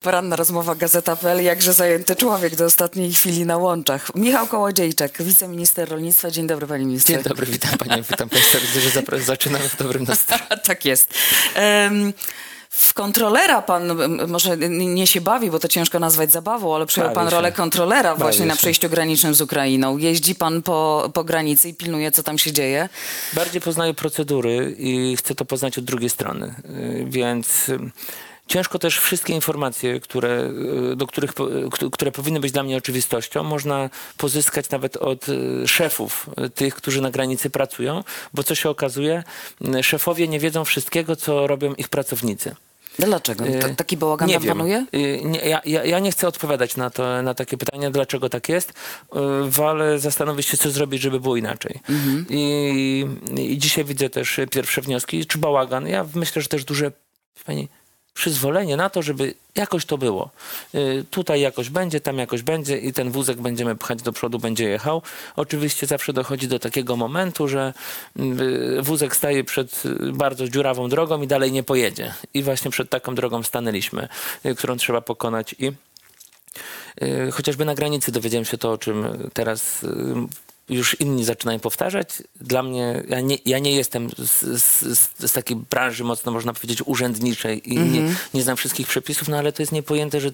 Poranna rozmowa Gazeta.pl, jakże zajęty człowiek do ostatniej chwili na łączach. Michał Kołodziejczak, wiceminister rolnictwa. Dzień dobry, panie ministrze. Dzień dobry, witam panią, witam państwa. Widzę, że zaczynamy w dobrym nastroju. tak jest. Em, w kontrolera pan może nie się bawi, bo to ciężko nazwać zabawą, ale przejął Bawi pan rolę kontrolera właśnie na się. przejściu granicznym z Ukrainą. Jeździ pan po, po granicy i pilnuje, co tam się dzieje. Bardziej poznaję procedury i chcę to poznać od drugiej strony, Y, więc ciężko też wszystkie informacje, które, y, do których, y, któ- które powinny być dla mnie oczywistością, można pozyskać nawet od y, szefów, tych, którzy na granicy pracują, bo co się okazuje, szefowie nie wiedzą wszystkiego, co robią ich pracownicy. Dlaczego? Ta, Y, taki bałagan nie panuje? Nie, ja, ja, nie chcę odpowiadać na, to, na takie pytania, dlaczego tak jest. Wolę zastanowić się, co zrobić, żeby było inaczej. Mhm. I, I dzisiaj widzę też pierwsze wnioski. Czy bałagan? Ja myślę, że też duże pani, przyzwolenie na to, żeby jakoś to było. Y, Tutaj jakoś będzie, tam jakoś będzie i ten wózek będziemy pchać do przodu, będzie jechał. Oczywiście zawsze dochodzi do takiego momentu, że y, wózek staje przed y, bardzo dziurawą drogą i dalej nie pojedzie. I właśnie przed taką drogą stanęliśmy, którą trzeba pokonać i chociażby na granicy dowiedziałem się to, o czym teraz już inni zaczynają powtarzać. Dla mnie, ja nie, ja nie jestem z, z, z, takiej branży mocno, można powiedzieć, urzędniczej i nie, nie znam wszystkich przepisów, no ale to jest niepojęte, że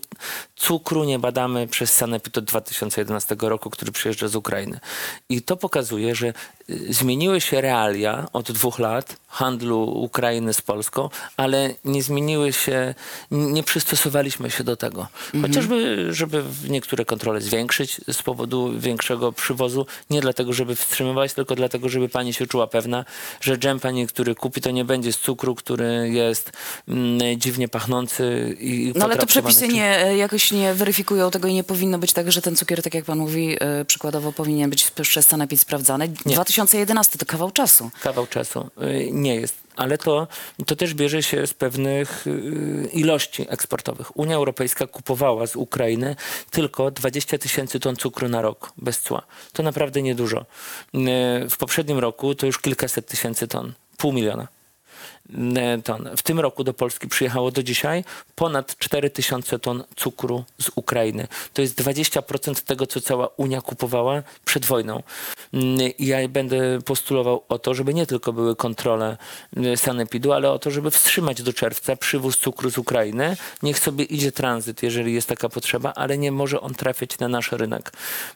cukru nie badamy przez Sanepid od 2011 roku, który przyjeżdża z Ukrainy. I to pokazuje, że zmieniły się realia od dwóch lat handlu Ukrainy z Polską, ale nie zmieniły się, nie przystosowaliśmy się do tego. Chociażby, żeby niektóre kontrole zwiększyć z powodu większego przywozu, nie dlatego, żeby wstrzymywać, tylko dlatego, żeby pani się czuła pewna, że dżem pani, który kupi, to nie będzie z cukru, który jest mm, dziwnie pachnący i No ale potraktowany przepisy czy- nie, e, jakoś nie weryfikują tego i nie powinno być tak, że ten cukier, tak jak pan mówi, e, przykładowo powinien być przez Sanepid sprawdzany. 2011 to kawał czasu. kawał czasu. Y, Nie jest. Ale to, to też bierze się z pewnych y, ilości eksportowych. Unia Europejska kupowała z Ukrainy tylko 20 tysięcy ton cukru na rok bez cła. To naprawdę niedużo. Y, W poprzednim roku to już kilkaset tysięcy ton, pół miliona ton. W tym roku do Polski przyjechało do dzisiaj ponad 4 tysiące ton cukru z Ukrainy. To jest 20% tego, co cała Unia kupowała przed wojną. Mm, ja będę postulował o to, żeby nie tylko były kontrole y, sanepidu, ale o to, żeby wstrzymać do czerwca przywóz cukru z Ukrainy. Niech sobie idzie tranzyt, jeżeli jest taka potrzeba, ale nie może on trafiać na nasz rynek.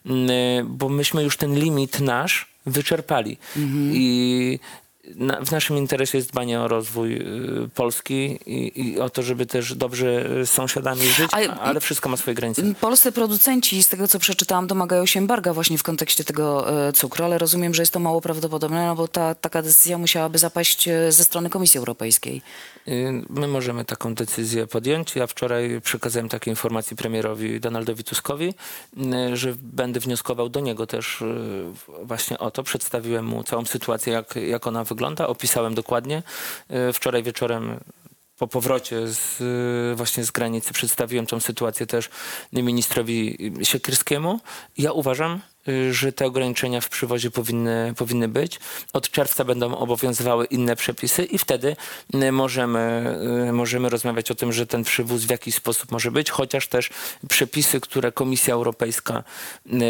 Mm, y, Bo myśmy już ten limit nasz wyczerpali. I na, w naszym interesie jest dbanie o rozwój y, Polski i, i o to, żeby też dobrze y, z sąsiadami żyć, A- a, ale wszystko ma swoje granice. Polscy producenci, z tego co przeczytałam, domagają się embarga właśnie w kontekście tego e, cukru, ale rozumiem, że jest to mało prawdopodobne, no bo ta, taka decyzja musiałaby zapaść e, ze strony Komisji Europejskiej. Y, My możemy taką decyzję podjąć. Ja wczoraj przekazałem takie informacje premierowi Donaldowi Tuskowi, y, że będę wnioskował do niego też y, właśnie o to. Przedstawiłem mu całą sytuację, jak, jak ona wygląda. Opisałem dokładnie. Y, Wczoraj wieczorem po powrocie z, y, właśnie z granicy przedstawiłem tą sytuację też ministrowi Siekierskiemu. Ja uważam, y, że te ograniczenia w przywozie powinny, powinny być. Od czerwca będą obowiązywały inne przepisy i wtedy możemy, możemy rozmawiać o tym, że ten przywóz w jakiś sposób może być, chociaż też przepisy, które Komisja Europejska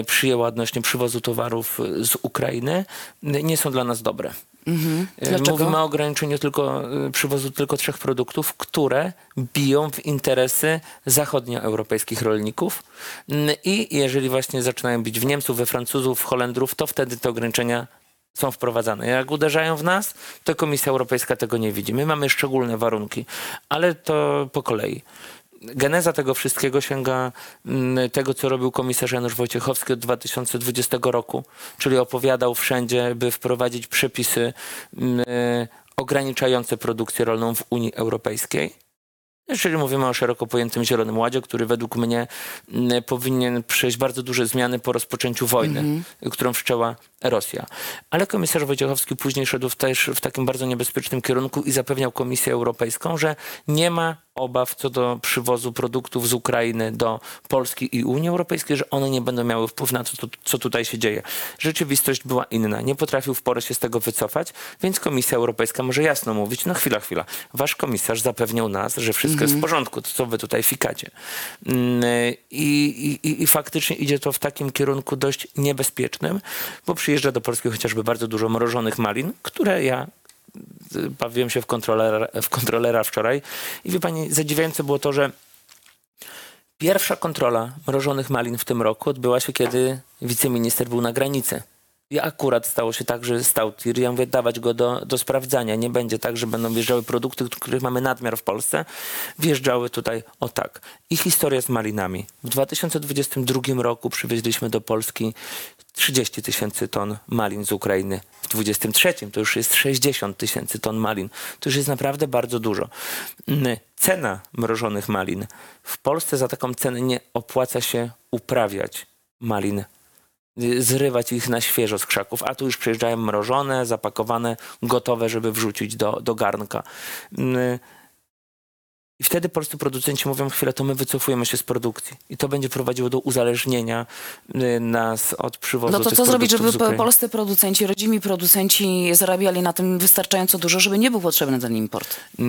przyjęła odnośnie przywozu towarów z Ukrainy, nie są dla nas dobre. Mhm. Y, Dlaczego? Mówimy o ograniczeniu tylko, y, przywozu tylko trzech produktów, które biją w interesy zachodnioeuropejskich rolników. I jeżeli właśnie zaczynają bić w Niemców, we Francuzów, w Holendrów, to wtedy te ograniczenia są wprowadzane. Jak uderzają w nas, to Komisja Europejska tego nie widzi. My mamy szczególne warunki, ale to po kolei. Geneza tego wszystkiego sięga mm, tego, co robił komisarz Janusz Wojciechowski od 2020 roku, czyli opowiadał wszędzie, by wprowadzić przepisy mm, ograniczające produkcję rolną w Unii Europejskiej. Jeżeli mówimy o szeroko pojętym Zielonym Ładzie, który według mnie mm, powinien przejść bardzo duże zmiany po rozpoczęciu wojny, którą wszczęła Rosja. Ale komisarz Wojciechowski później szedł też w takim bardzo niebezpiecznym kierunku i zapewniał Komisję Europejską, że nie ma obaw co do przywozu produktów z Ukrainy do Polski i Unii Europejskiej, że one nie będą miały wpływu na to, co- tutaj się dzieje. Rzeczywistość była inna. Nie potrafił w porę się z tego wycofać, więc Komisja Europejska może jasno mówić, no chwila, chwila. Wasz komisarz zapewniał nas, że wszystko jest w porządku, to co wy tutaj fikacie. Mm, I, i, I faktycznie idzie to w takim kierunku dość niebezpiecznym, bo przyjeżdża do Polski chociażby bardzo dużo mrożonych malin, które ja bawiłem się w kontrolera, w kontrolera wczoraj i wie pani, zadziwiające było to, że pierwsza kontrola mrożonych malin w tym roku odbyła się, kiedy wiceminister był na granicy. I akurat stało się tak, że stał tir. Ja mówię, dawać go do, do sprawdzania. Nie będzie tak, że będą wjeżdżały produkty, których mamy nadmiar w Polsce. Wjeżdżały tutaj o tak. I historia z malinami. W 2022 roku przywieźliśmy do Polski 30 tysięcy ton malin z Ukrainy. W 2023 to już jest 60 tysięcy ton malin. To już jest naprawdę bardzo dużo. Mm, Cena mrożonych malin. W Polsce za taką cenę nie opłaca się uprawiać malin zrywać ich na świeżo z krzaków, a tu już przyjeżdżają mrożone, zapakowane, gotowe, żeby wrzucić do, do garnka. I wtedy polscy producenci mówią, chwilę, to my wycofujemy się z produkcji. I to będzie prowadziło do uzależnienia y, nas od przywozu No to co zrobić, żeby polscy producenci, rodzimi producenci zarabiali na tym wystarczająco dużo, żeby nie był potrzebny ten import? y,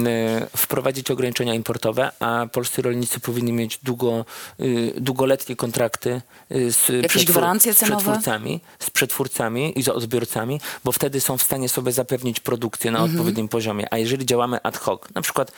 wprowadzić ograniczenia importowe, a polscy rolnicy powinni mieć długo, y, długoletnie kontrakty z, Jakieś gwarancje z cenowe? przetwórcami, z przetwórcami i z odbiorcami, bo wtedy są w stanie sobie zapewnić produkcję na odpowiednim poziomie. A jeżeli działamy ad hoc, na przykład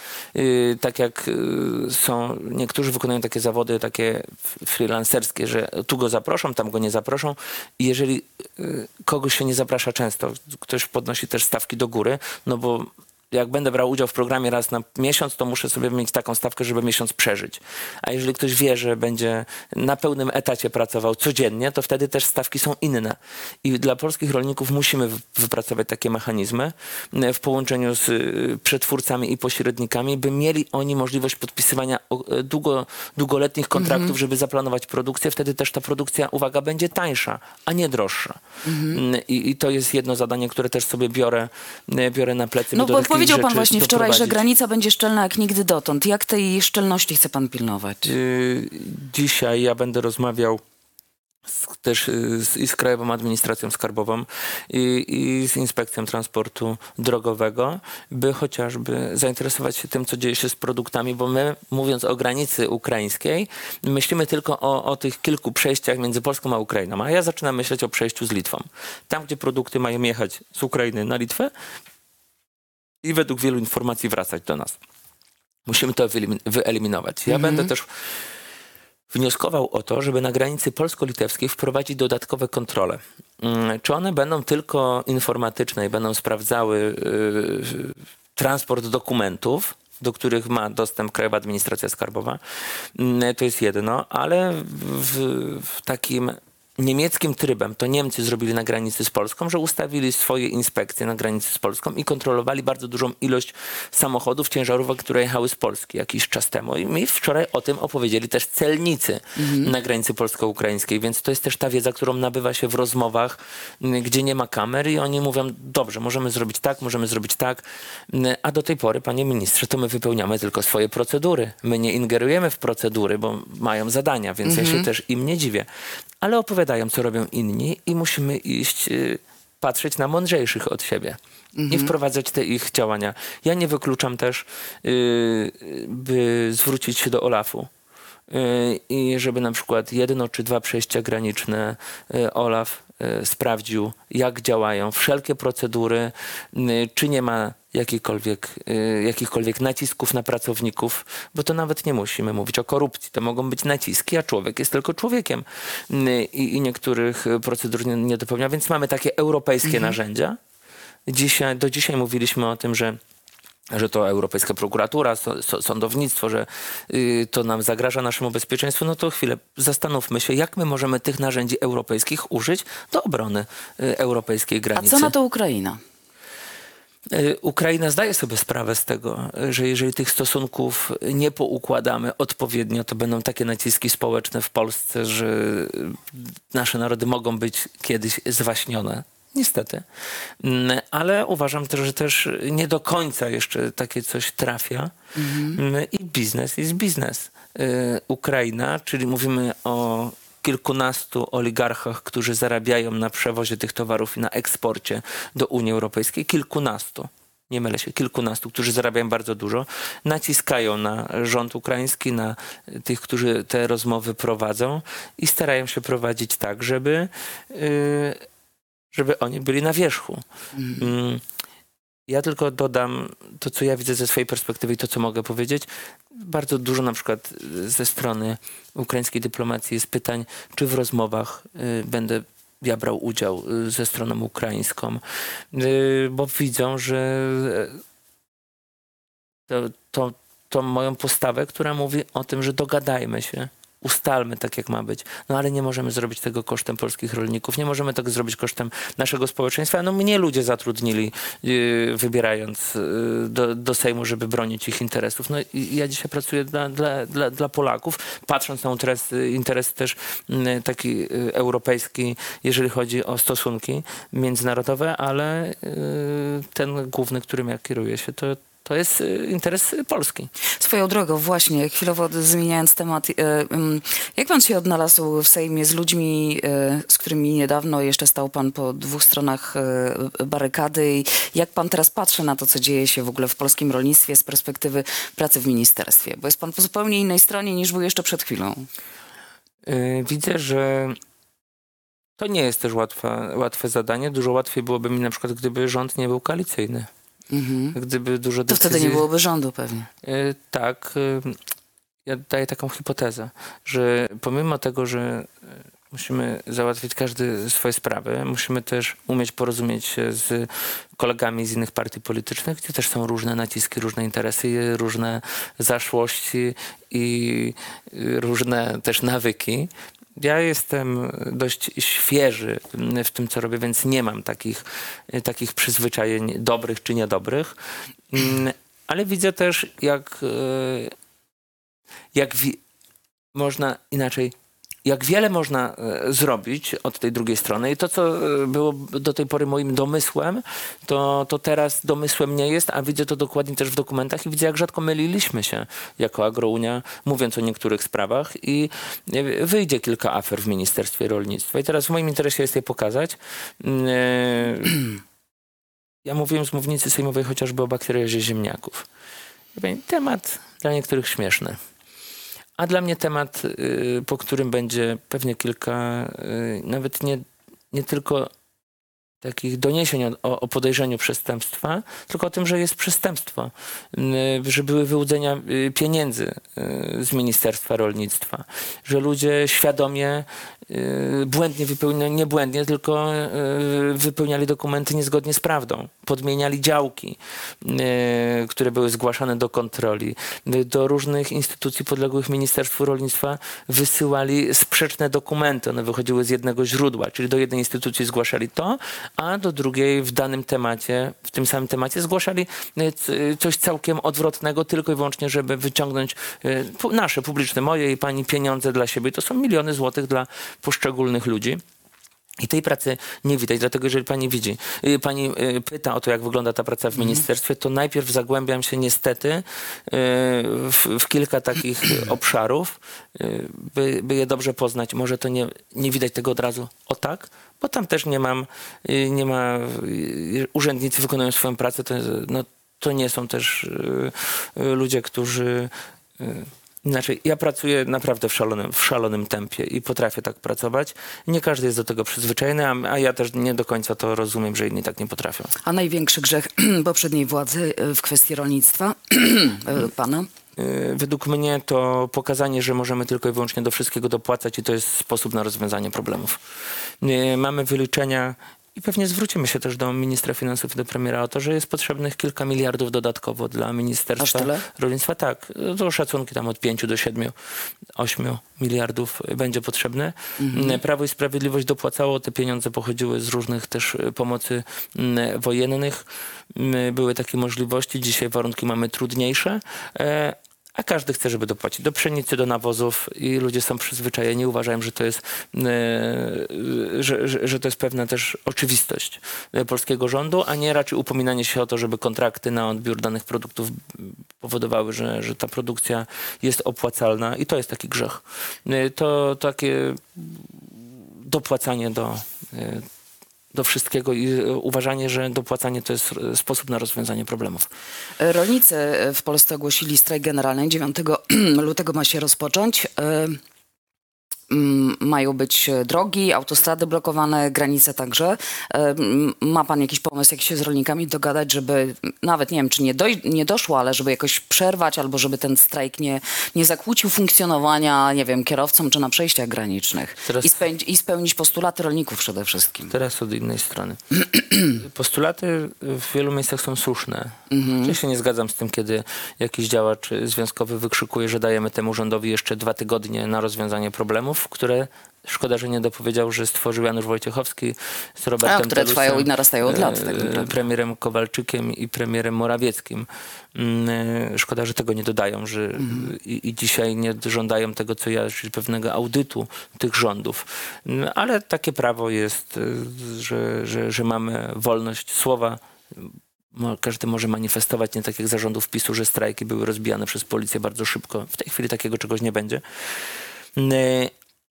tak jak y, są, niektórzy wykonują takie zawody, takie freelancerskie, że tu go zaproszą, tam go nie zaproszą. I jeżeli y, kogoś się nie zaprasza często, ktoś podnosi też stawki do góry, no bo jak będę brał udział w programie raz na miesiąc, to muszę sobie mieć taką stawkę, żeby miesiąc przeżyć. A jeżeli ktoś wie, że będzie na pełnym etacie pracował codziennie, to wtedy też stawki są inne. I dla polskich rolników musimy wy- wypracować takie mechanizmy m, w połączeniu z y, przetwórcami i pośrednikami, by mieli oni możliwość podpisywania e, długo, długoletnich kontraktów, żeby zaplanować produkcję. Wtedy też ta produkcja, uwaga, będzie tańsza, a nie droższa. Mm, I, I to jest jedno zadanie, które też sobie biorę, e, biorę na plecy. No bo powiedział pan właśnie wczoraj, że granica będzie szczelna jak nigdy dotąd. Jak tej szczelności chce pan pilnować? Y, Dzisiaj ja będę rozmawiał z, też y, z, i z Krajową Administracją Skarbową i, i z Inspekcją Transportu Drogowego, by chociażby zainteresować się tym, co dzieje się z produktami, bo my, mówiąc o granicy ukraińskiej, myślimy tylko o, o tych kilku przejściach między Polską a Ukrainą, a ja zaczynam myśleć o przejściu z Litwą. Tam, gdzie produkty mają jechać z Ukrainy na Litwę i według wielu informacji wracać do nas. Musimy to wyelimin- wyeliminować. Ja będę też wnioskował o to, żeby na granicy polsko-litewskiej wprowadzić dodatkowe kontrole. Mm, Czy one będą tylko informatyczne i będą sprawdzały y, transport dokumentów, do których ma dostęp Krajowa Administracja Skarbowa, Mm, to jest jedno, ale w, w takim niemieckim trybem to Niemcy zrobili na granicy z Polską, że ustawili swoje inspekcje na granicy z Polską i kontrolowali bardzo dużą ilość samochodów, ciężarówek, które jechały z Polski jakiś czas temu. I mi wczoraj o tym opowiedzieli też celnicy na granicy polsko-ukraińskiej, więc to jest też ta wiedza, którą nabywa się w rozmowach, gdzie nie ma kamer i oni mówią, dobrze, możemy zrobić tak, możemy zrobić tak, a do tej pory, panie ministrze, to my wypełniamy tylko swoje procedury. My nie ingerujemy w procedury, bo mają zadania, więc ja się też im nie dziwię. Ale opowiadają, co robią inni i musimy iść, y, patrzeć na mądrzejszych od siebie i wprowadzać te ich działania. Ja nie wykluczam też, y, by zwrócić się do Olafu. Y, I żeby na przykład jedno czy dwa przejścia graniczne Olaf sprawdził, jak działają wszelkie procedury, czy nie ma jakichkolwiek, y, jakichkolwiek nacisków na pracowników, bo to nawet nie musimy mówić o korupcji. To mogą być naciski, a człowiek jest tylko człowiekiem i, i niektórych procedur nie, nie dopełnia, więc mamy takie europejskie narzędzia. Dzisiaj, do dzisiaj mówiliśmy o tym, że że to Europejska Prokuratura, sądownictwo, że y, to nam zagraża naszemu bezpieczeństwu, no to chwilę, zastanówmy się, jak my możemy tych narzędzi europejskich użyć do obrony y, europejskiej A granicy. co na to Ukraina? Y, Ukraina zdaje sobie sprawę z tego, że jeżeli tych stosunków nie poukładamy odpowiednio, to będą takie naciski społeczne w Polsce, że nasze narody mogą być kiedyś zwaśnione Niestety. Mm, Ale uważam też, że też nie do końca jeszcze takie coś trafia. Mm, I biznes jest biznes. Y, Ukraina, czyli mówimy o kilkunastu oligarchach, którzy zarabiają na przewozie tych towarów i na eksporcie do Unii Europejskiej. Kilkunastu. Nie mylę się, kilkunastu, którzy zarabiają bardzo dużo, naciskają na rząd ukraiński, na tych, którzy te rozmowy prowadzą i starają się prowadzić tak, żeby y, żeby oni byli na wierzchu. Mm. Ja tylko dodam to, co ja widzę ze swojej perspektywy i to, co mogę powiedzieć. Bardzo dużo na przykład ze strony ukraińskiej dyplomacji jest pytań, czy w rozmowach y, będę ja brał udział y, ze stroną ukraińską, y, bo widzą, że y, to, to, to moją postawę, która mówi o tym, że dogadajmy się. Ustalmy tak, jak ma być. No ale nie możemy zrobić tego kosztem polskich rolników. Nie możemy tego zrobić kosztem naszego społeczeństwa. No mnie ludzie zatrudnili, yy, wybierając yy, do, do Sejmu, żeby bronić ich interesów. No i ja dzisiaj pracuję dla, dla, dla, dla Polaków, patrząc na interes, interes też yy, taki yy, europejski, jeżeli chodzi o stosunki międzynarodowe, ale yy, ten główny, którym ja kieruję się, to, to jest yy, interes Polski. Swoją drogą, właśnie, chwilowo zmieniając temat, mm, jak pan się odnalazł w Sejmie z ludźmi, e, z którymi niedawno jeszcze stał pan po dwóch stronach barykady i jak pan teraz patrzy na to, co dzieje się w ogóle w polskim rolnictwie z perspektywy pracy w ministerstwie? Bo jest pan po zupełnie innej stronie niż był jeszcze przed chwilą. Widzę, że to nie jest też łatwe, łatwe zadanie. Dużo łatwiej byłoby mi na przykład, gdyby rząd nie był koalicyjny. Mhm. Gdyby dużo To decyzji... wtedy nie byłoby rządu pewnie. Yy, Tak. yy, Ja daję taką hipotezę, że pomimo tego, że yy, musimy załatwić każdy swoje sprawy, musimy też umieć porozumieć się z kolegami z innych partii politycznych, gdzie też są różne naciski, różne interesy, różne zaszłości i różne też nawyki. Ja jestem dość świeży w tym, co robię, więc nie mam takich, takich przyzwyczajeń dobrych czy niedobrych. Mm, Ale widzę też, jak, e, jak można inaczej, jak wiele można e, zrobić od tej drugiej strony. I to, co e, było do tej pory moim domysłem, to, to teraz domysłem nie jest, a widzę to dokładnie też w dokumentach i widzę, jak rzadko myliliśmy się jako Agrounia, mówiąc o niektórych sprawach i e, wyjdzie kilka afer w Ministerstwie Rolnictwa. I teraz w moim interesie jest je pokazać. Mm, Ja mówiłem z mównicy sejmowej chociażby o bakteriozie ziemniaków. Temat dla niektórych śmieszny. A dla mnie temat, y, po którym będzie pewnie kilka, y, nawet nie, nie tylko takich doniesień o, o podejrzeniu przestępstwa, tylko o tym, że jest przestępstwo, y, że były wyłudzenia pieniędzy z Ministerstwa Rolnictwa, że ludzie świadomie błędnie wypełniali, nie błędnie, tylko y, wypełniali dokumenty niezgodnie z prawdą, podmieniali działki, y, które były zgłaszane do kontroli, y, do różnych instytucji podległych Ministerstwu Rolnictwa wysyłali sprzeczne dokumenty, one wychodziły z jednego źródła, czyli do jednej instytucji zgłaszali to, a do drugiej w danym temacie, w tym samym temacie zgłaszali y, coś całkiem odwrotnego, tylko i wyłącznie, żeby wyciągnąć y, nasze, publiczne, moje i pani pieniądze dla siebie. To są miliony złotych dla poszczególnych ludzi. I tej pracy nie widać, dlatego jeżeli pani widzi, y, pani y, pyta o to, jak wygląda ta praca w ministerstwie, to najpierw zagłębiam się niestety y, w, w kilka takich obszarów, by, by je dobrze poznać. Może to nie, nie widać tego od razu o tak, bo tam też nie mam, nie ma, urzędnicy wykonują swoją pracę, to, no, to nie są też ludzie, którzy Inaczej, ja pracuję naprawdę w szalonym, w szalonym tempie i potrafię tak pracować. Nie każdy jest do tego przyzwyczajony, a, a ja też nie do końca to rozumiem, że inni tak nie potrafią. A największy grzech poprzedniej władzy e, w kwestii rolnictwa e, pana? Yy, Według mnie to pokazanie, że możemy tylko i wyłącznie do wszystkiego dopłacać i to jest sposób na rozwiązanie problemów. Mamy wyliczenia i pewnie zwrócimy się też do ministra finansów i do premiera o to, że jest potrzebnych kilka miliardów dodatkowo dla Ministerstwa? Rolnictwa. Tak, to szacunki tam od 5 do 7, 8 miliardów będzie potrzebne. Mhm. Prawo i Sprawiedliwość dopłacało, te pieniądze pochodziły z różnych też y, pomocy mm, wojennych. Mm, Były takie możliwości, dzisiaj warunki mamy trudniejsze. A każdy chce, żeby dopłacić do pszenicy, do nawozów i ludzie są przyzwyczajeni, uważają, że to jest, e, że, że, że to jest pewna też oczywistość polskiego rządu, a nie raczej upominanie się o to, żeby kontrakty na odbiór danych produktów powodowały, że, że ta produkcja jest opłacalna i to jest taki grzech. E, To takie dopłacanie do, e, do wszystkiego i e, uważanie, że dopłacanie to jest e, sposób na rozwiązanie problemów. Rolnicy w Polsce ogłosili strajk generalny. 9 lutego ma się rozpocząć. E, mm, Mają być drogi, autostrady blokowane, granice także. E, Ma pan jakiś pomysł, jak się z rolnikami dogadać, żeby nawet nie wiem, czy nie, doj- nie doszło, ale żeby jakoś przerwać, albo żeby ten strajk nie, nie zakłócił funkcjonowania, nie wiem, kierowcom czy na przejściach granicznych Teraz- I, spełnić, i spełnić postulaty rolników przede wszystkim. Teraz od innej strony. Postulaty w wielu miejscach są słuszne. Mhm. Ja się nie zgadzam z tym, kiedy jakiś działacz związkowy wykrzykuje, że dajemy temu rządowi jeszcze dwa tygodnie na rozwiązanie problemów, które szkoda, że nie dopowiedział, że stworzył Janusz Wojciechowski z Robertem A, które Telusem, trwają i narastają od lat, e, tak premierem Kowalczykiem i premierem Morawieckim. Mm, e, Szkoda, że tego nie dodają, że Mhm. i, i dzisiaj nie żądają tego, co ja, czyli pewnego audytu tych rządów. Mm, Ale takie prawo jest, e, że, że, że mamy wolność słowa. Każdy może manifestować, nie tak jak zarządów PiSu, że strajki były rozbijane przez policję bardzo szybko. W tej chwili takiego czegoś nie będzie.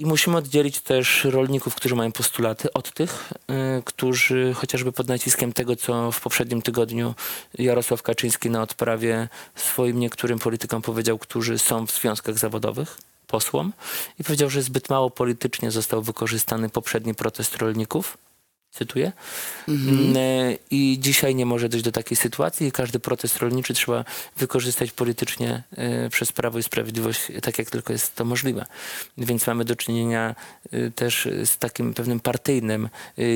I musimy oddzielić też rolników, którzy mają postulaty, od tych, y, którzy chociażby pod naciskiem tego, co w poprzednim tygodniu Jarosław Kaczyński na odprawie swoim niektórym politykom powiedział, którzy są w związkach zawodowych, posłom, i powiedział, że zbyt mało politycznie został wykorzystany poprzedni protest rolników. Cytuję. Mm, e, I dzisiaj nie może dojść do takiej sytuacji każdy protest rolniczy trzeba wykorzystać politycznie e, przez Prawo i Sprawiedliwość, tak jak tylko jest to możliwe. Więc mamy do czynienia e, też z takim pewnym partyjnym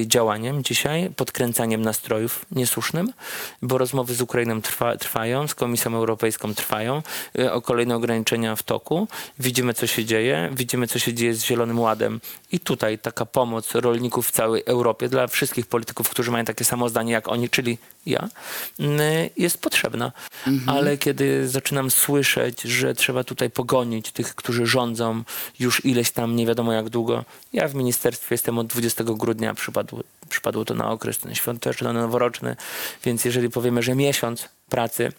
działaniem dzisiaj, podkręcaniem nastrojów niesłusznym, bo rozmowy z Ukrainą trwa, trwają, z Komisją Europejską trwają, o kolejne ograniczenia w toku. Widzimy, co się dzieje, widzimy, co się dzieje z Zielonym Ładem i tutaj taka pomoc rolników w całej Europie dla wszystkich polityków, którzy mają takie samo zdanie jak oni, czyli ja, mm, jest potrzebna. Ale kiedy zaczynam słyszeć, że trzeba tutaj pogonić tych, którzy rządzą już ileś tam, nie wiadomo jak długo. Ja w ministerstwie jestem od 20 grudnia, przypadło, przypadło to na okres ten świąteczny, noworoczny, więc jeżeli powiemy, że miesiąc pracy,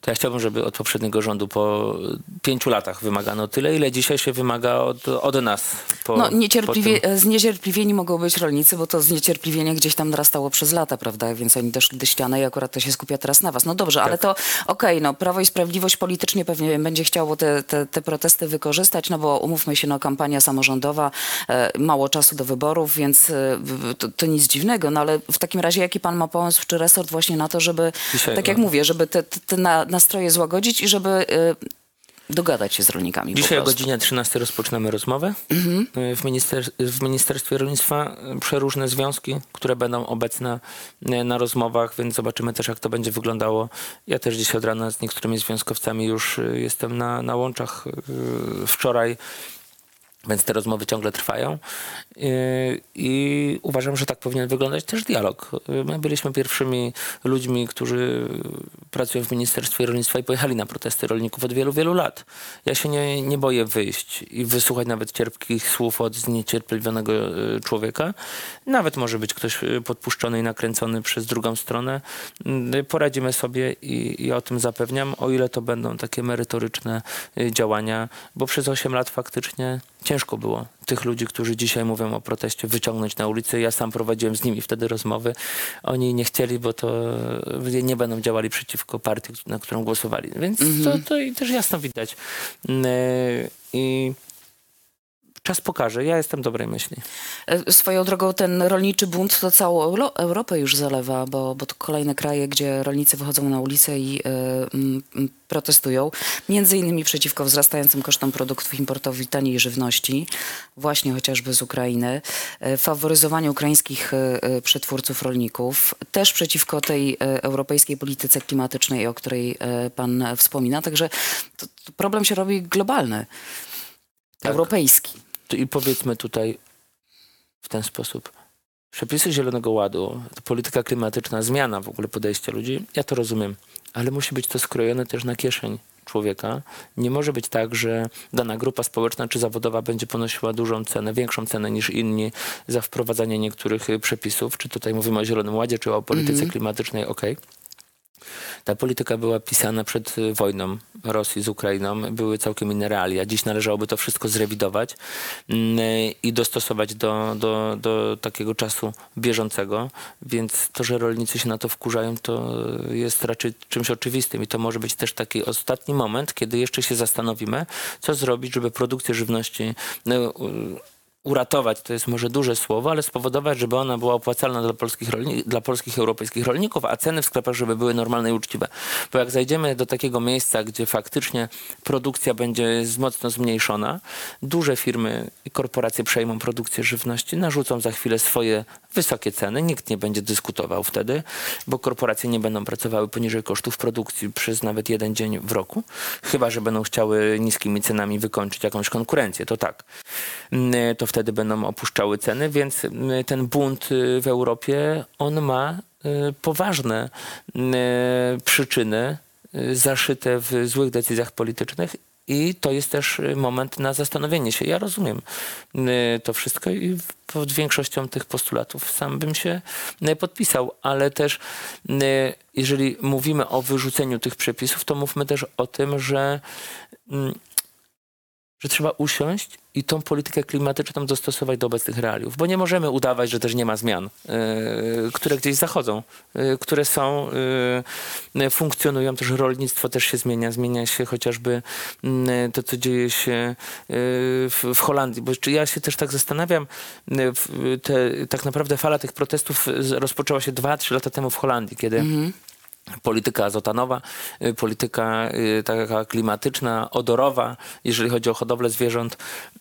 to ja chciałbym, żeby od poprzedniego rządu po pięciu latach wymagano tyle, ile dzisiaj się wymaga od, od nas. Po, No, po niecierpliwie, zniecierpliwieni mogą być rolnicy, bo to zniecierpliwienie gdzieś tam narastało przez lata, prawda? Więc oni doszli do ściany i akurat to się skupia teraz na was. No dobrze, ale to okej, no Prawo i Sprawiedliwość politycznie pewnie będzie chciało te, te, te protesty wykorzystać, no bo umówmy się, no kampania samorządowa, e, mało czasu do wyborów, więc e, to, to nic dziwnego, no ale w takim razie jaki pan ma pomysł, czy resort właśnie na to, żeby, Dzisiaj, tak jak no. mówię, żeby te, te, te na, nastroje złagodzić i żeby e, dogadać się z rolnikami Dzisiaj o godzinie 13 rozpoczynamy rozmowę y, w, minister, w Ministerstwie Rolnictwa. y, Przeróżne związki, które będą obecne y, na rozmowach, więc zobaczymy też, jak to będzie wyglądało. Ja też dzisiaj od rana z niektórymi związkowcami już y, jestem na, na łączach. y, Wczoraj więc te rozmowy ciągle trwają i uważam, że tak powinien wyglądać też dialog. Yy, My byliśmy pierwszymi ludźmi, którzy pracują w Ministerstwie Rolnictwa i pojechali na protesty rolników od wielu, wielu lat. Ja się nie, nie boję wyjść i wysłuchać nawet cierpkich słów od zniecierpliwionego yy, człowieka. Nawet może być ktoś yy, podpuszczony i nakręcony przez drugą stronę. Yy, Poradzimy sobie i, i o tym zapewniam, o ile to będą takie merytoryczne yy, działania, bo przez 8 lat faktycznie ciężko było tych ludzi, którzy dzisiaj mówią o proteście, wyciągnąć na ulicę. Ja sam prowadziłem z nimi wtedy rozmowy. Oni nie chcieli, bo to nie będą działali przeciwko partii, na którą głosowali. Więc to, to i też jasno widać. E, I czas pokaże. Ja jestem dobrej myśli. E, Swoją drogą ten rolniczy bunt to całą Euro- Europę już zalewa, bo, bo to kolejne kraje, gdzie rolnicy wychodzą na ulicę i mm, mm, protestują, między innymi przeciwko wzrastającym kosztom produktów importowych i taniej żywności, właśnie chociażby z Ukrainy, e, faworyzowaniu ukraińskich przetwórców rolników, też przeciwko tej europejskiej polityce klimatycznej, o której pan wspomina. Także to, to problem się robi globalny, Tak. europejski. I powiedzmy tutaj w ten sposób. Przepisy Zielonego Ładu, to polityka klimatyczna, zmiana w ogóle podejścia ludzi, ja to rozumiem, ale musi być to skrojone też na kieszeń człowieka. Nie może być tak, że dana grupa społeczna czy zawodowa będzie ponosiła dużą cenę, większą cenę niż inni za wprowadzanie niektórych przepisów. Czy tutaj mówimy o Zielonym Ładzie, czy o polityce klimatycznej, okej. Ta polityka była pisana przed y, wojną Rosji z Ukrainą. Były całkiem inne realia. Dziś należałoby to wszystko zrewidować mm, y, i dostosować do, do, do takiego czasu bieżącego. Więc to, że rolnicy się na to wkurzają, to jest raczej czymś oczywistym. I to może być też taki ostatni moment, kiedy jeszcze się zastanowimy, co zrobić, żeby produkcję żywności no, uratować, to jest może duże słowo, ale spowodować, żeby ona była opłacalna dla polskich, rolni- dla polskich europejskich rolników, a ceny w sklepach, żeby były normalne i uczciwe. Bo jak zajdziemy do takiego miejsca, gdzie faktycznie produkcja będzie mocno zmniejszona, duże firmy i korporacje przejmą produkcję żywności, narzucą za chwilę swoje wysokie ceny, nikt nie będzie dyskutował wtedy, bo korporacje nie będą pracowały poniżej kosztów produkcji przez nawet jeden dzień w roku, chyba że będą chciały niskimi cenami wykończyć jakąś konkurencję, to tak. Mm, To wtedy będą opuszczały ceny, więc mm, ten bunt y, w Europie, on ma y, poważne przyczyny y, zaszyte w złych decyzjach politycznych i to jest też y, moment na zastanowienie się. Ja rozumiem y, to wszystko i pod większością tych postulatów sam bym się y, podpisał, ale też y, jeżeli mówimy o wyrzuceniu tych przepisów, to mówmy też o tym, że mm, że trzeba usiąść i tą politykę klimatyczną dostosować do obecnych realiów, bo nie możemy udawać, że też nie ma zmian, yy, które gdzieś zachodzą, yy, które są, yy, funkcjonują, też rolnictwo też się zmienia, zmienia się chociażby yy, to, co dzieje się w, w Holandii, bo ja się też tak zastanawiam, te, tak naprawdę fala tych protestów rozpoczęła się 2-3 lata temu w Holandii, kiedy polityka azotanowa, y, polityka y, taka klimatyczna, odorowa, jeżeli chodzi o hodowlę zwierząt,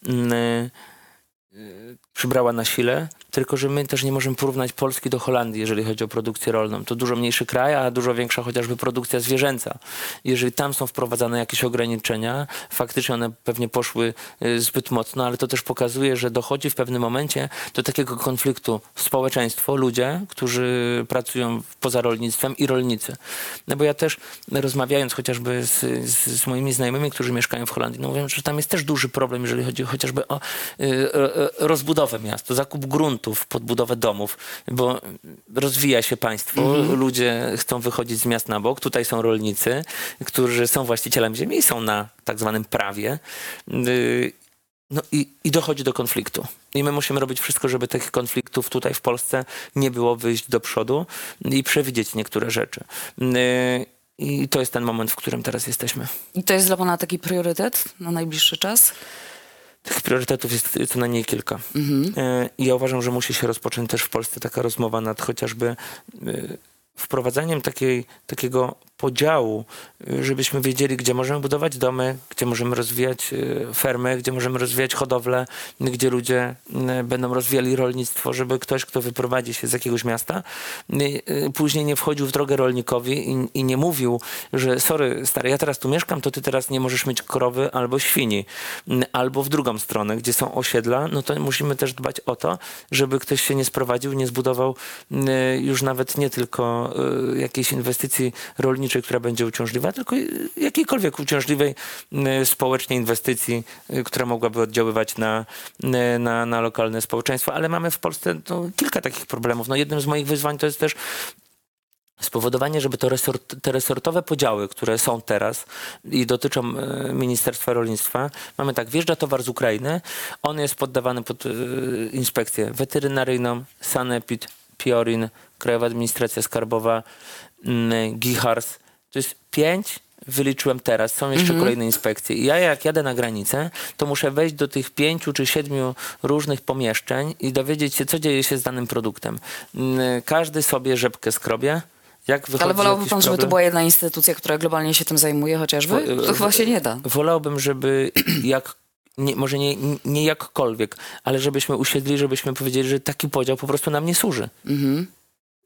mm, y, przybrała na sile, tylko że my też nie możemy porównać Polski do Holandii, jeżeli chodzi o produkcję rolną. To dużo mniejszy kraj, a dużo większa chociażby produkcja zwierzęca. Jeżeli tam są wprowadzane jakieś ograniczenia, faktycznie one pewnie poszły y, zbyt mocno, ale to też pokazuje, że dochodzi w pewnym momencie do takiego konfliktu społeczeństwo, ludzie, którzy pracują poza rolnictwem i rolnicy. No bo ja też rozmawiając chociażby z, z, z moimi znajomymi, którzy mieszkają w Holandii, no mówią, że tam jest też duży problem, jeżeli chodzi chociażby o y, y, rozbudowę miasta, zakup gruntów pod budowę domów, bo rozwija się państwo, ludzie chcą wychodzić z miast na bok, tutaj są rolnicy, którzy są właścicielem ziemi i są na tak zwanym prawie. Y, no i, i dochodzi do konfliktu. I my musimy robić wszystko, żeby tych konfliktów tutaj w Polsce nie było, wyjść do przodu i przewidzieć niektóre rzeczy. Y, I to jest ten moment, w którym teraz jesteśmy. I to jest dla pana taki priorytet na najbliższy czas? Tych priorytetów jest co najmniej kilka. E, I ja uważam, że musi się rozpocząć też w Polsce taka rozmowa nad chociażby wprowadzaniem takiej, takiego podziału, e, żebyśmy wiedzieli, gdzie możemy budować domy, gdzie możemy rozwijać e, fermy, gdzie możemy rozwijać hodowlę, gdzie ludzie e, będą rozwijali rolnictwo, żeby ktoś, kto wyprowadzi się z jakiegoś miasta, później nie wchodził w drogę rolnikowi i, i nie mówił, że sorry, stary, ja teraz tu mieszkam, to ty teraz nie możesz mieć krowy albo świni. Albo w drugą stronę, gdzie są osiedla, no to musimy też dbać o to, żeby ktoś się nie sprowadził, nie zbudował już nawet nie tylko y, jakiejś inwestycji rolniczej, która będzie uciążliwa, tylko y, jakiejkolwiek uciążliwej y, społecznie inwestycji, która mogłaby oddziaływać na, na, na lokalne społeczeństwo. Ale mamy w Polsce no, kilka takich problemów. No, jednym z moich wyzwań to jest też spowodowanie, żeby to resort, te resortowe podziały, które są teraz i dotyczą Ministerstwa Rolnictwa, mamy tak, wjeżdża towar z Ukrainy, on jest poddawany pod inspekcję weterynaryjną, Sanepid, Piorin, Krajowa Administracja Skarbowa, mm, GIHARS. To jest pięć, wyliczyłem teraz, są jeszcze kolejne inspekcje. I ja jak jadę na granicę, to muszę wejść do tych pięciu czy siedmiu różnych pomieszczeń i dowiedzieć się, co dzieje się z danym produktem. Mm, Każdy sobie rzepkę skrobie. Jak Ale wolałby pan, żeby to problem. była jedna instytucja, która globalnie się tym zajmuje chociażby? To chyba się nie da. Wolałbym, żeby jak, nie, może nie, nie jakkolwiek, ale żebyśmy usiedli, żebyśmy powiedzieli, że taki podział po prostu nam nie służy. Mhm.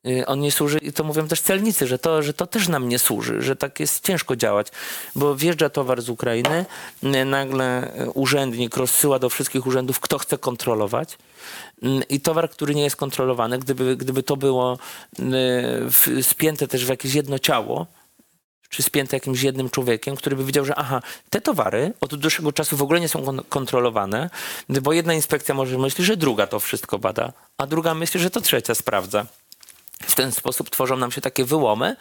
Y, On nie służy i to mówią też celnicy, że to, że to też nam nie służy, że tak jest ciężko działać, bo wjeżdża towar z Ukrainy, y, nagle y, urzędnik rozsyła do wszystkich urzędów, kto chce kontrolować i towar, który nie jest kontrolowany, gdyby, gdyby to było spięte też w jakieś jedno ciało, czy spięte jakimś jednym człowiekiem, który by wiedział, że aha, te towary od dłuższego czasu w ogóle nie są kon- kontrolowane, bo jedna inspekcja może myśleć, że druga to wszystko bada, a druga myśli, że to trzecia sprawdza. W ten sposób tworzą nam się takie wyłomy,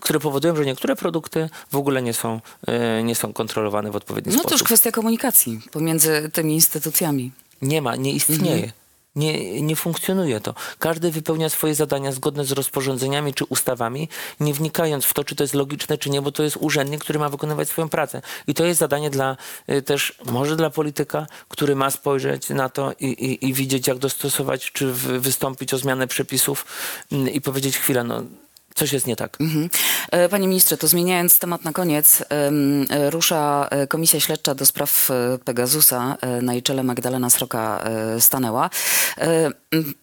które powodują, że niektóre produkty w ogóle nie są, e, nie są kontrolowane w odpowiedni No to już sposób. kwestia komunikacji pomiędzy tymi instytucjami. Nie ma, nie istnieje. Nie, nie funkcjonuje to. Każdy wypełnia swoje zadania zgodne z rozporządzeniami czy ustawami, nie wnikając w to, czy to jest logiczne, czy nie, bo to jest urzędnik, który ma wykonywać swoją pracę. I to jest zadanie dla y, też, może dla polityka, który ma spojrzeć na to i, i, i widzieć, jak dostosować, czy wy- wystąpić o zmianę przepisów mm, i powiedzieć chwilę, no coś jest nie tak. Mhm. E, Panie ministrze, to zmieniając temat na koniec, e, rusza e, Komisja Śledcza do spraw Pegasusa. Na jej czele Magdalena Sroka stanęła.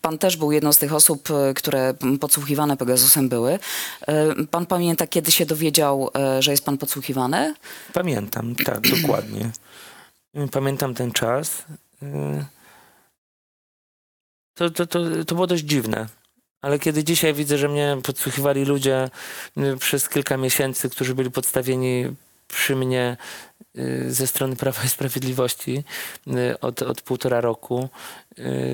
Pan też był jedną z tych osób, które podsłuchiwane Pegasusem były. Pan pamięta, kiedy się dowiedział, że jest pan podsłuchiwany? Pamiętam, tak, dokładnie. Pamiętam ten czas. To, to, to, to było dość dziwne. Ale kiedy dzisiaj widzę, że mnie podsłuchiwali ludzie y, przez kilka miesięcy, którzy byli podstawieni przy mnie y, ze strony Prawa i Sprawiedliwości y, od, od półtora roku,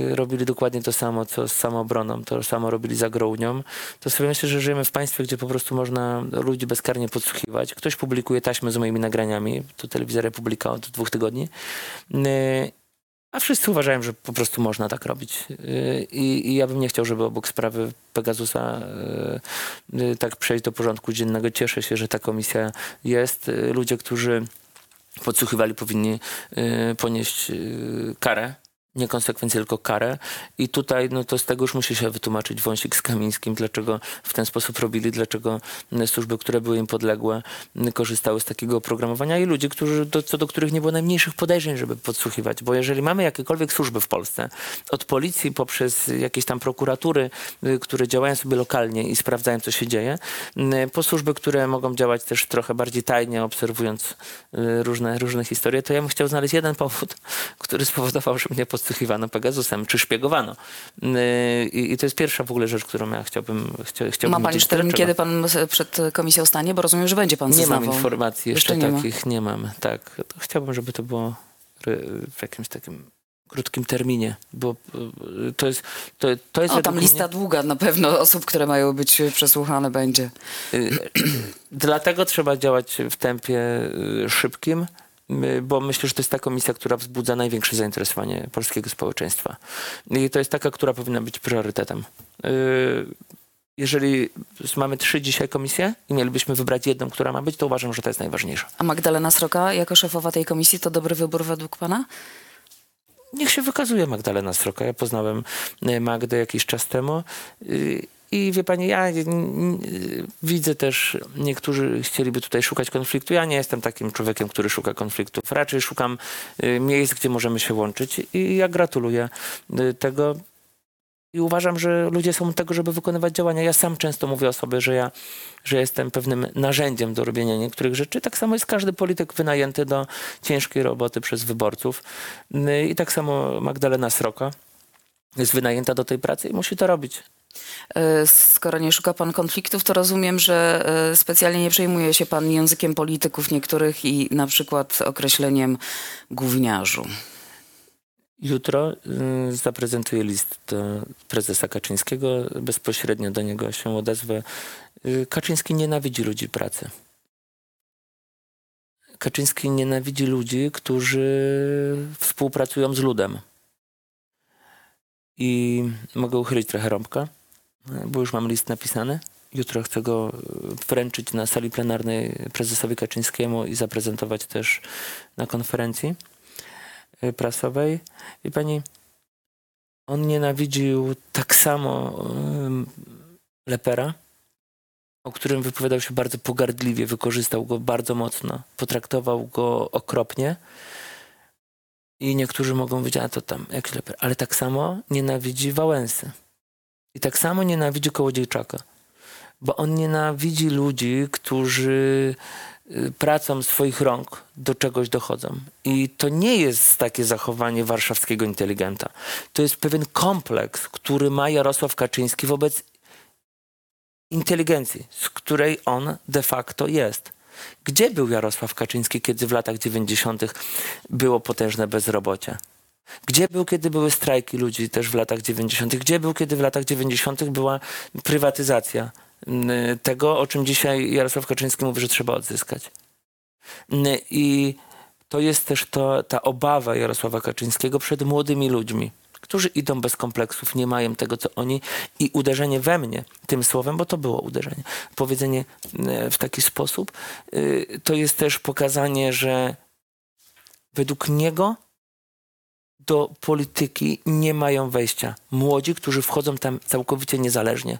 robili dokładnie to samo, co z samoobroną, to samo robili za Grołnią, to sobie myślę, że żyjemy w państwie, gdzie po prostu można ludzi bezkarnie podsłuchiwać. Ktoś publikuje taśmy z moimi nagraniami, to Telewizja Republika od dwóch tygodni, a wszyscy uważają, że po prostu można tak robić. Y, I, I ja bym nie chciał, żeby obok sprawy Pegasusa y, y, tak przejść do porządku dziennego. Cieszę się, że ta komisja jest. Ludzie, którzy podsłuchiwali, powinni ponieść karę. Nie konsekwencje, tylko karę. I tutaj, no to z tego już musi się wytłumaczyć Wąsik z Kamińskim, dlaczego w ten sposób robili, dlaczego służby, które były im podległe, korzystały z takiego oprogramowania i ludzi, którzy, do, co do których nie było najmniejszych podejrzeń, żeby podsłuchiwać. Bo jeżeli mamy jakiekolwiek służby w Polsce, od policji poprzez jakieś tam prokuratury, które działają sobie lokalnie i sprawdzają, co się dzieje, po służby, które mogą działać też trochę bardziej tajnie, obserwując y, różne, różne historie, to ja bym chciał znaleźć jeden powód, który spowodował, że mnie podsłuchiwano Pegasusem, czy szpiegowano. Y, I, I to jest pierwsza w ogóle rzecz, którą ja chciałbym, chcia, chciałbym Ma pan już termin, kiedy pan przed komisją stanie? Bo rozumiem, że będzie pan Nie mam zeznawał. informacji jeszcze, Jeszcze nie ma. takich, nie mam. Tak, to chciałbym, żeby to było w jakimś takim krótkim terminie, bo y, to jest to, to jest O, tam lista długa na pewno osób, które mają być przesłuchane będzie. mnie, y, dlatego trzeba działać w tempie szybkim, bo myślę, że to jest ta komisja, która wzbudza największe zainteresowanie polskiego społeczeństwa. I to jest taka, która powinna być priorytetem. Y, Jeżeli mamy trzy dzisiaj komisje i mielibyśmy wybrać jedną, która ma być, to uważam, że to jest najważniejsza. A Magdalena Sroka jako szefowa tej komisji to dobry wybór według pana? Niech się wykazuje Magdalena Sroka. Ja poznałem e, Magdę jakiś czas temu. I wie pani, ja widzę też, niektórzy chcieliby tutaj szukać konfliktu. Ja nie jestem takim człowiekiem, który szuka konfliktów. Raczej szukam y, miejsc, gdzie możemy się łączyć. I ja gratuluję y, tego. I uważam, że ludzie są tego, żeby wykonywać działania. Ja sam często mówię o sobie, że ja, że jestem pewnym narzędziem do robienia niektórych rzeczy. Tak samo jest każdy polityk wynajęty do ciężkiej roboty przez wyborców. Y, I tak samo Magdalena Sroka jest wynajęta do tej pracy i musi to robić. E, Skoro nie szuka pan konfliktów, to rozumiem, że e, specjalnie nie przejmuje się pan językiem polityków niektórych i na przykład określeniem gówniarzu. Jutro y, zaprezentuję list do prezesa Kaczyńskiego. Bezpośrednio do niego się odezwę. Y, Kaczyński nienawidzi ludzi pracy. Kaczyński nienawidzi ludzi, którzy współpracują z ludem. I mogę uchylić trochę rąbka, bo już mam list napisany. Jutro chcę go y, wręczyć na sali plenarnej prezesowi Kaczyńskiemu i zaprezentować też na konferencji y, prasowej. I pani, on nienawidził tak samo Lepera, o którym wypowiadał się bardzo pogardliwie, wykorzystał go bardzo mocno, potraktował go okropnie. I niektórzy mogą powiedzieć, a to tam jakiś Leper. Ale tak samo nienawidzi Wałęsy. I tak samo nienawidzi Kołodziejczaka. Bo on nienawidzi ludzi, którzy y, pracą swoich rąk do czegoś dochodzą. I to nie jest takie zachowanie warszawskiego inteligenta. To jest pewien kompleks, który ma Jarosław Kaczyński wobec inteligencji, z której on de facto jest. Gdzie był Jarosław Kaczyński, kiedy w latach 90. było potężne bezrobocie? Gdzie był, kiedy były strajki ludzi też w latach 90.? Gdzie był, kiedy w latach 90. była prywatyzacja tego, o czym dzisiaj Jarosław Kaczyński mówi, że trzeba odzyskać? I to jest też to, ta obawa Jarosława Kaczyńskiego przed młodymi ludźmi, którzy idą bez kompleksów, nie mają tego, co oni, i uderzenie we mnie tym słowem, bo to było uderzenie, powiedzenie w taki sposób, y, to jest też pokazanie, że według niego do polityki nie mają wejścia. Młodzi, którzy wchodzą tam całkowicie niezależnie.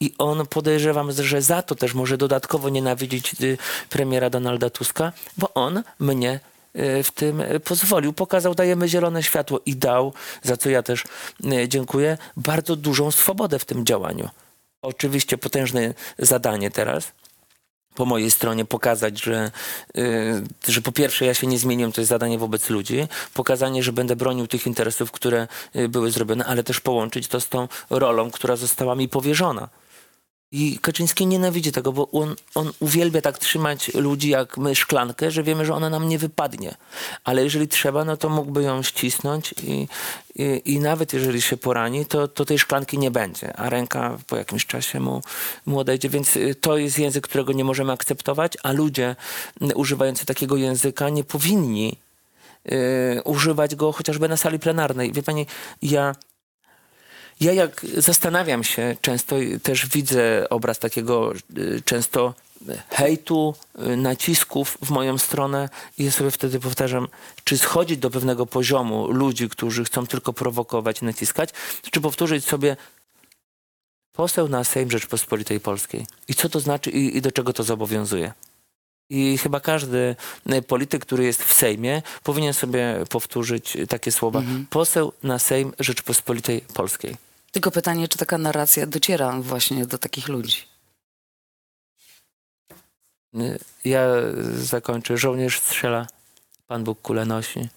I on podejrzewam, że za to też może dodatkowo nienawidzić y, premiera Donalda Tuska, bo on mnie y, w tym pozwolił. Pokazał, dajemy zielone światło i dał, za co ja też y, dziękuję, bardzo dużą swobodę w tym działaniu. Oczywiście potężne zadanie teraz, po mojej stronie pokazać, że, y, że po pierwsze ja się nie zmieniłem, to jest zadanie wobec ludzi, pokazanie, że będę bronił tych interesów, które y, były zrobione, ale też połączyć to z tą rolą, która została mi powierzona. I Kaczyński nienawidzi tego, bo on, on uwielbia tak trzymać ludzi jak my szklankę, że wiemy, że ona nam nie wypadnie. Ale jeżeli trzeba, no to mógłby ją ścisnąć i, i, i nawet jeżeli się porani, to, to tej szklanki nie będzie, a ręka po jakimś czasie mu, mu odejdzie. Więc y, to jest język, którego nie możemy akceptować, a ludzie y, używający takiego języka nie powinni y, używać go chociażby na sali plenarnej. Wie pani, ja ja jak zastanawiam się często i też widzę obraz takiego y, często hejtu, y, nacisków w moją stronę i ja sobie wtedy powtarzam, czy schodzić do pewnego poziomu ludzi, którzy chcą tylko prowokować i naciskać, czy powtórzyć sobie poseł na Sejm Rzeczpospolitej Polskiej. I co to znaczy i, i do czego to zobowiązuje? I chyba każdy y, polityk, który jest w Sejmie, powinien sobie powtórzyć takie słowa. Poseł na Sejm Rzeczpospolitej Polskiej. Tylko pytanie, czy taka narracja dociera właśnie do takich ludzi? Ja zakończę. Żołnierz strzela, Pan Bóg kulę nosi.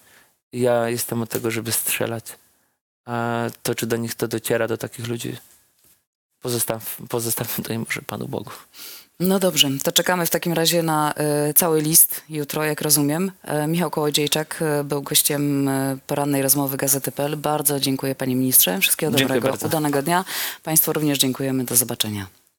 Ja jestem od tego, żeby strzelać. A to, czy do nich to dociera, do takich ludzi, pozostaw, to może Panu Bogu. No dobrze, to czekamy w takim razie na e, cały list jutro, jak rozumiem. E, Michał Kołodziejczak e, był gościem e, porannej rozmowy Gazety.pl. Bardzo dziękuję panie ministrze. Wszystkiego Dziękuję dobrego, bardzo. udanego dnia. Państwu również dziękujemy. Do zobaczenia.